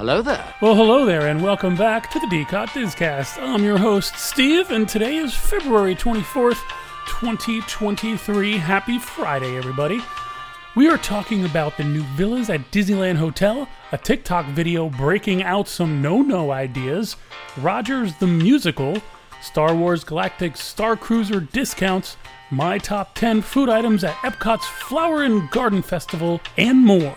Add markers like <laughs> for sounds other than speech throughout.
Hello there. Well, hello there, and welcome back to the DCOT disCast. I'm your host, Steve, and today is February 24th, 2023. Happy Friday, everybody. We are talking about the new villas at Disneyland Hotel, a TikTok video breaking out some no no ideas, Rogers the Musical, Star Wars Galactic Starcruiser discounts, my top 10 food items at Epcot's Flower and Garden Festival, and more.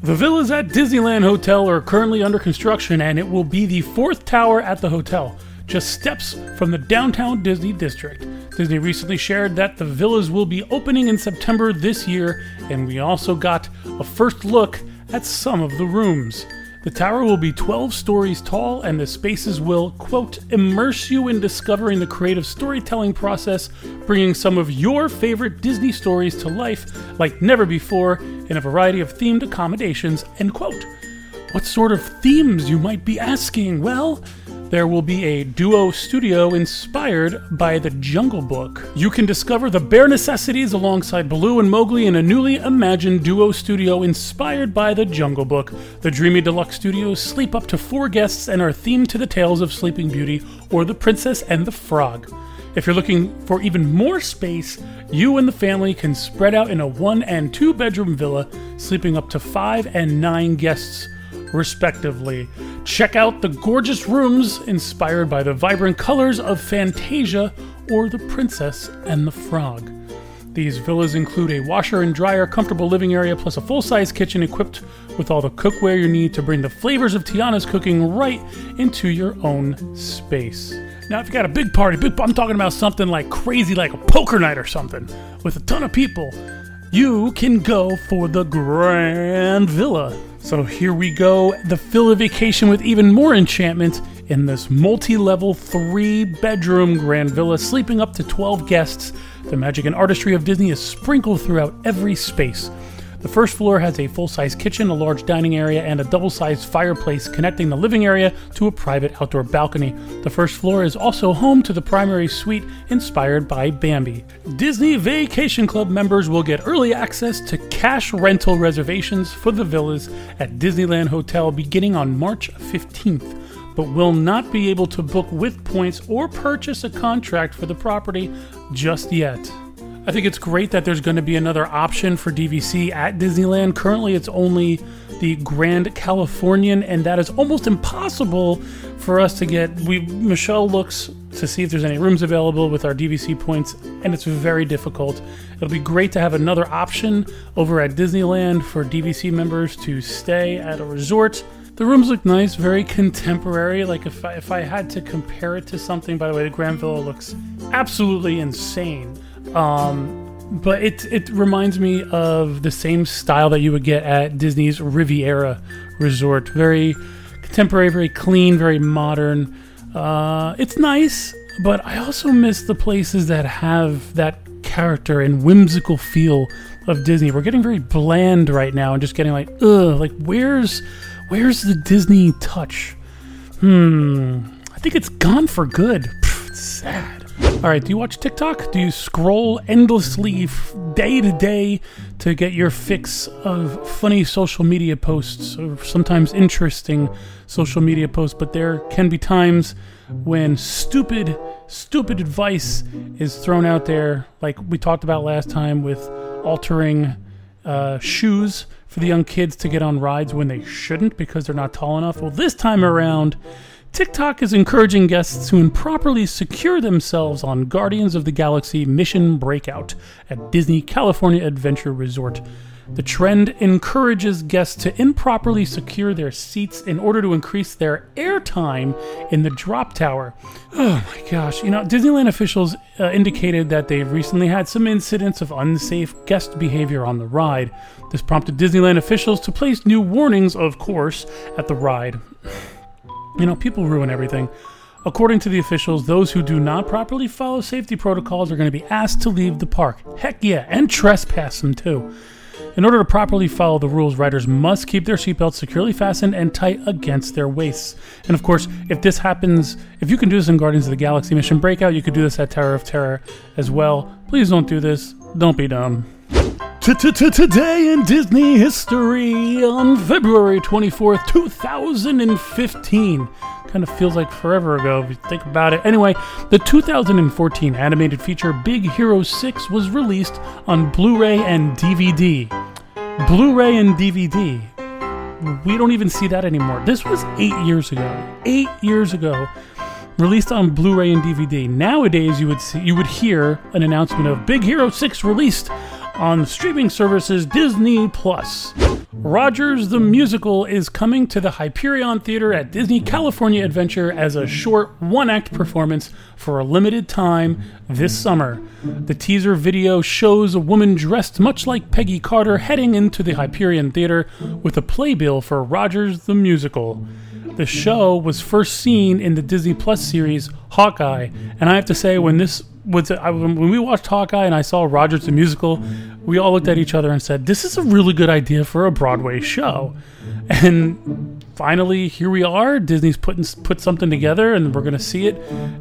The villas at Disneyland Hotel are currently under construction and it will be the fourth tower at the hotel, just steps from the downtown Disney district. Disney recently shared that the villas will be opening in September this year, and we also got a first look at some of the rooms. The tower will be 12 stories tall, and the spaces will, quote, immerse you in discovering the creative storytelling process, bringing some of your favorite Disney stories to life like never before in a variety of themed accommodations, end quote. What sort of themes, you might be asking? Well, there will be a duo studio inspired by the Jungle Book. You can discover the bare necessities alongside Baloo and Mowgli in a newly imagined duo studio inspired by the Jungle Book. The Dreamy Deluxe Studios sleep up to four guests and are themed to the tales of Sleeping Beauty or The Princess and the Frog. If you're looking for even more space, you and the family can spread out in a one and two bedroom villa, sleeping up to five and nine guests respectively. Check out the gorgeous rooms inspired by the vibrant colors of Fantasia or The Princess and the Frog. These villas include a washer and dryer, comfortable living area, plus a full size kitchen equipped with all the cookware you need to bring the flavors of Tiana's cooking right into your own space. Now, if you got a big party, big, I'm talking about something like crazy, like a poker night or something, with a ton of people, you can go for the Grand Villa. So here we go, the Villa Vacation with even more enchantment in this multi-level three-bedroom Grand Villa, sleeping up to 12 guests. The magic and artistry of Disney is sprinkled throughout every space. The first floor has a full size kitchen, a large dining area, and a double sized fireplace connecting the living area to a private outdoor balcony. The first floor is also home to the primary suite inspired by Bambi. Disney Vacation Club members will get early access to cash rental reservations for the villas at Disneyland Hotel beginning on March 15th but will not be able to book with points or purchase a contract for the property just yet. I think it's great that there's going to be another option for DVC at Disneyland. Currently, it's only the Grand Californian, and that is almost impossible for us to get. We Michelle looks to see if there's any rooms available with our DVC points, and it's very difficult. It'll be great to have another option over at Disneyland for DVC members to stay at a resort. The rooms look nice, very contemporary. Like if I, if I had to compare it to something, by the way, the Grand Villa looks absolutely insane. Um, but it it reminds me of the same style that you would get at Disney's Riviera Resort. Very contemporary, very clean, very modern. Uh, it's nice, but I also miss the places that have that character and whimsical feel of Disney. We're getting very bland right now and just getting like, ugh, like where's where's the Disney touch? Hmm, I think it's gone for good. Sad. All right, do you watch TikTok? Do you scroll endlessly day to day to get your fix of funny social media posts or sometimes interesting social media posts? But there can be times when stupid, stupid advice is thrown out there, like we talked about last time with altering uh, shoes for the young kids to get on rides when they shouldn't because they're not tall enough. Well, this time around, TikTok is encouraging guests to improperly secure themselves on Guardians of the Galaxy Mission Breakout at Disney California Adventure Resort. The trend encourages guests to improperly secure their seats in order to increase their airtime in the drop tower. Oh my gosh. You know, Disneyland officials uh, indicated that they've recently had some incidents of unsafe guest behavior on the ride. This prompted Disneyland officials to place new warnings, of course, at the ride. You know, people ruin everything. According to the officials, those who do not properly follow safety protocols are going to be asked to leave the park. Heck yeah, and trespass them too. In order to properly follow the rules, riders must keep their seatbelts securely fastened and tight against their waists. And of course, if this happens, if you can do this in Guardians of the Galaxy Mission Breakout, you could do this at Tower of Terror as well. Please don't do this. Don't be dumb. Today in Disney history on February 24th, 2015. Kind of feels like forever ago if you think about it. Anyway, the 2014 animated feature Big Hero 6 was released on Blu ray and DVD. Blu ray and DVD. We don't even see that anymore. This was eight years ago. Eight years ago released on Blu-ray and DVD. Nowadays, you would see you would hear an announcement of Big Hero 6 released on streaming services Disney Plus. Rogers the Musical is coming to the Hyperion Theater at Disney California Adventure as a short one act performance for a limited time this summer. The teaser video shows a woman dressed much like Peggy Carter heading into the Hyperion Theater with a playbill for Rogers the Musical. The show was first seen in the Disney Plus series Hawkeye, and I have to say, when this was when we watched Hawkeye and I saw Rogers the musical, we all looked at each other and said, "This is a really good idea for a Broadway show." And finally, here we are. Disney's putting put something together, and we're going to see it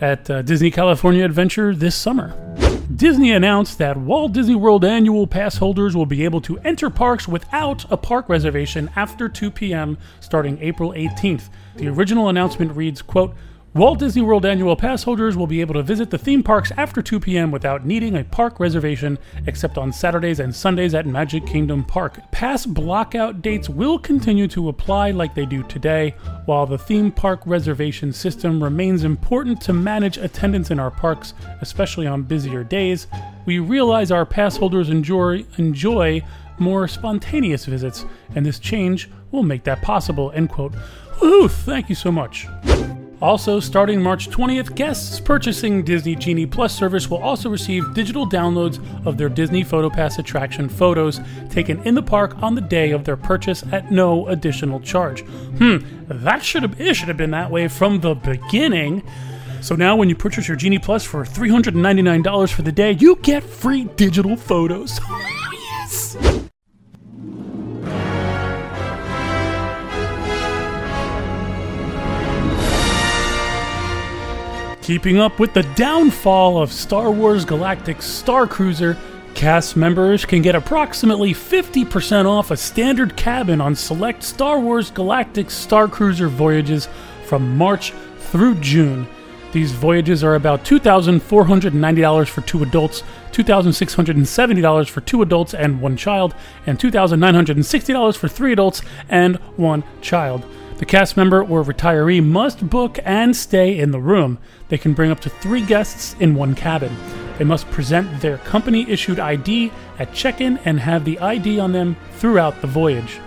at uh, Disney California Adventure this summer. Disney announced that Walt Disney World annual pass holders will be able to enter parks without a park reservation after 2 p.m. starting April 18th. The original announcement reads, quote, Walt Disney World annual pass holders will be able to visit the theme parks after 2 p.m. without needing a park reservation, except on Saturdays and Sundays at Magic Kingdom Park. Pass blockout dates will continue to apply like they do today, while the theme park reservation system remains important to manage attendance in our parks, especially on busier days. We realize our pass holders enjoy, enjoy more spontaneous visits, and this change will make that possible. End quote. Woohoo! Thank you so much. Also, starting March 20th, guests purchasing Disney Genie Plus service will also receive digital downloads of their Disney PhotoPass attraction photos taken in the park on the day of their purchase at no additional charge. Hmm, that should have it should have been that way from the beginning. So now when you purchase your Genie Plus for $399 for the day, you get free digital photos. <laughs> yes. Keeping up with the downfall of Star Wars Galactic Starcruiser, cast members can get approximately 50% off a standard cabin on select Star Wars Galactic Starcruiser voyages from March through June. These voyages are about $2,490 for two adults, $2,670 for two adults and one child, and $2,960 for three adults and one child. The cast member or retiree must book and stay in the room. They can bring up to three guests in one cabin. They must present their company issued ID at check in and have the ID on them throughout the voyage.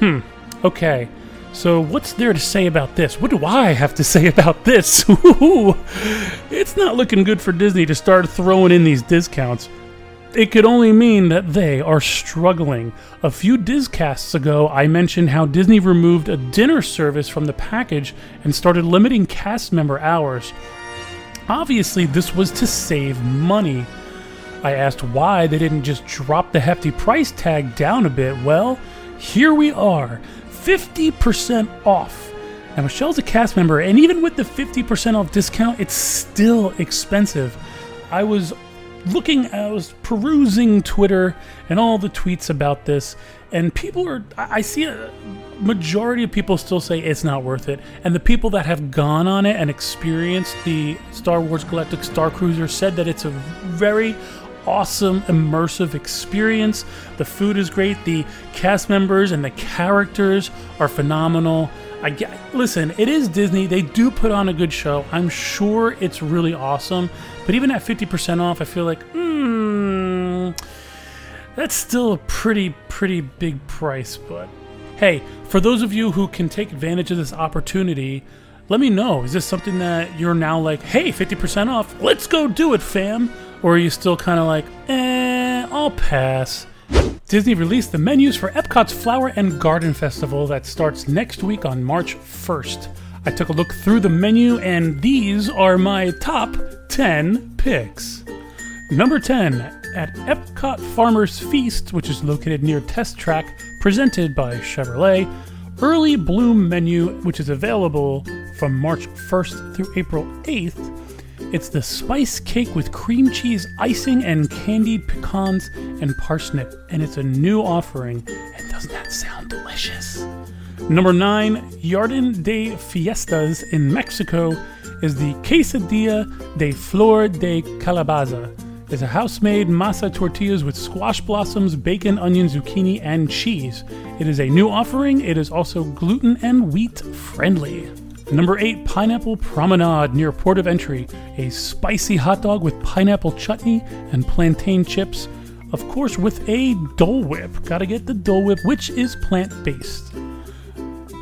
Hmm, okay. So, what's there to say about this? What do I have to say about this? <laughs> it's not looking good for Disney to start throwing in these discounts it could only mean that they are struggling. A few Discasts ago, I mentioned how Disney removed a dinner service from the package and started limiting cast member hours. Obviously, this was to save money. I asked why they didn't just drop the hefty price tag down a bit. Well, here we are 50% off. Now, Michelle's a cast member, and even with the 50% off discount, it's still expensive. I was looking, I was perusing Twitter and all the tweets about this, and people are, I see a majority of people still say it's not worth it. And the people that have gone on it and experienced the Star Wars Galactic Starcruiser said that it's a very awesome, immersive experience. The food is great, the cast members and the characters are phenomenal. I get, listen, it is Disney. They do put on a good show. I'm sure it's really awesome. But even at 50% off, I feel like, hmm, that's still a pretty, pretty big price. But hey, for those of you who can take advantage of this opportunity, let me know. Is this something that you're now like, hey, 50% off? Let's go do it, fam? Or are you still kind of like, eh, I'll pass? Disney released the menus for Epcot's Flower and Garden Festival that starts next week on March 1st. I took a look through the menu, and these are my top 10 picks. Number 10, at Epcot Farmers Feast, which is located near Test Track, presented by Chevrolet, early bloom menu, which is available from March 1st through April 8th. It's the spice cake with cream cheese icing and candied pecans and parsnip, and it's a new offering. And doesn't that sound delicious? Number nine, Jardín de Fiestas in Mexico is the Quesadilla de Flor de Calabaza. It's a house-made masa tortillas with squash blossoms, bacon, onion, zucchini, and cheese. It is a new offering. It is also gluten and wheat friendly. Number 8, Pineapple Promenade near Port of Entry. A spicy hot dog with pineapple chutney and plantain chips. Of course, with a Dole Whip. Gotta get the Dole Whip, which is plant based.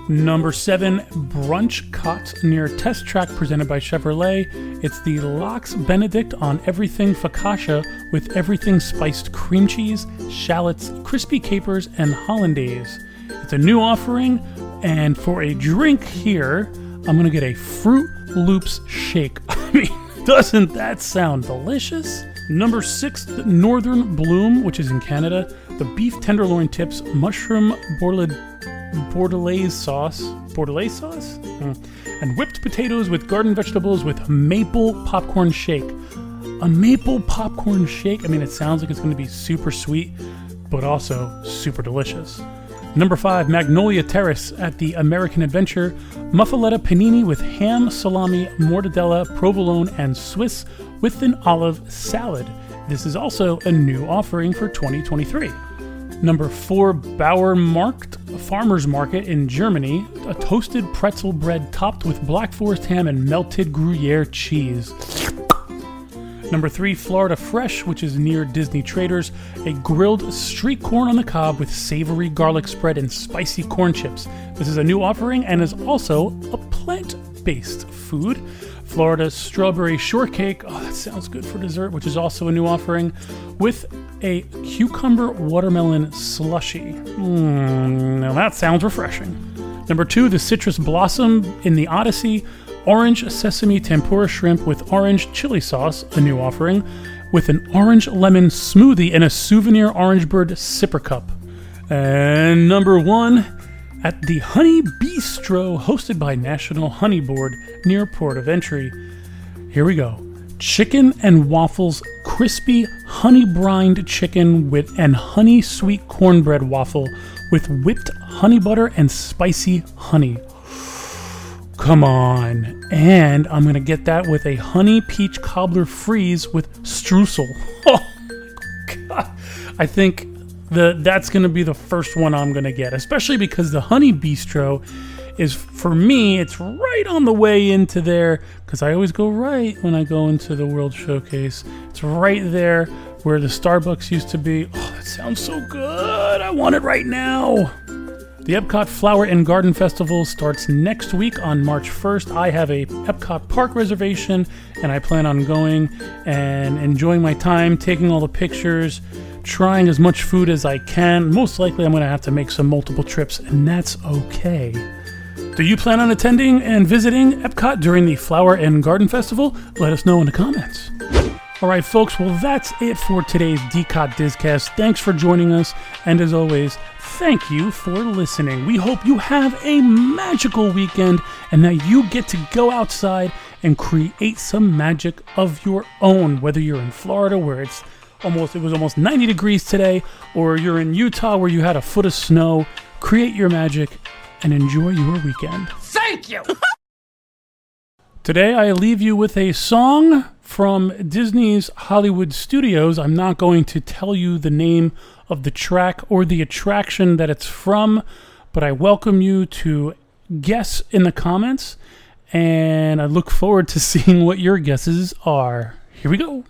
Number seven, Brunch Cot near Test Track presented by Chevrolet. It's the Lox Benedict on everything focaccia with everything spiced cream cheese, shallots, crispy capers, and hollandaise. It's a new offering, and for a drink here, I'm gonna get a Froot Loops shake. <laughs> I mean, doesn't that sound delicious? Number six, the Northern Bloom, which is in Canada. The beef tenderloin tips, mushroom bordelaise sauce, bordelaise sauce, Mm. and whipped potatoes with garden vegetables with maple popcorn shake. A maple popcorn shake. I mean, it sounds like it's going to be super sweet, but also super delicious. Number five, Magnolia Terrace at the American Adventure. Muffuletta panini with ham, salami, mortadella, provolone, and Swiss with an olive salad. This is also a new offering for 2023. Number four, Bauermarkt Farmers Market in Germany. A toasted pretzel bread topped with Black Forest ham and melted Gruyere cheese. Number three, Florida Fresh, which is near Disney Traders. A grilled street corn on the cob with savory garlic spread and spicy corn chips. This is a new offering and is also a plant based food. Florida Strawberry Shortcake. Oh, that sounds good for dessert, which is also a new offering. With a cucumber watermelon slushy. Mm, now that sounds refreshing. Number two, the Citrus Blossom in the Odyssey. Orange sesame tempura shrimp with orange chili sauce, a new offering, with an orange lemon smoothie and a souvenir orange bird sipper cup. And number one, at the Honey Bee-stro, hosted by National Honey Board near Port of Entry. Here we go. Chicken and waffles, crispy honey brined chicken with and honey sweet cornbread waffle with whipped honey butter and spicy honey. Come on. And I'm going to get that with a honey peach cobbler freeze with streusel. <laughs> Oh god. I think the that's going to be the first one I'm going to get, especially because the Honey Bee-stro is for me, it's right on the way into there because I always go right when I go into the World Showcase. It's right there where the Starbucks used to be. Oh, that sounds so good. I want it right now. The Epcot Flower and Garden Festival starts next week on March 1st. I have a Epcot Park reservation and I plan on going and enjoying my time, taking all the pictures, trying as much food as I can. Most likely, I'm going to have to make some multiple trips, and that's okay. Do you plan on attending and visiting Epcot during the Flower and Garden Festival? Let us know in the comments. All right, folks, well, that's it for today's DCOT disCast. Thanks for joining us, and as always, thank you for listening. We hope you have a magical weekend and that you get to go outside and create some magic of your own, whether you're in Florida where it's almost it was almost 90 degrees today or you're in Utah where you had a foot of snow. Create your magic and enjoy your weekend. Thank you! <laughs> Today, I leave you with a song from Disney's Hollywood Studios. I'm not going to tell you the name of the track or the attraction that it's from, but I welcome you to guess in the comments, and I look forward to <laughs> seeing what your guesses are. Here we go.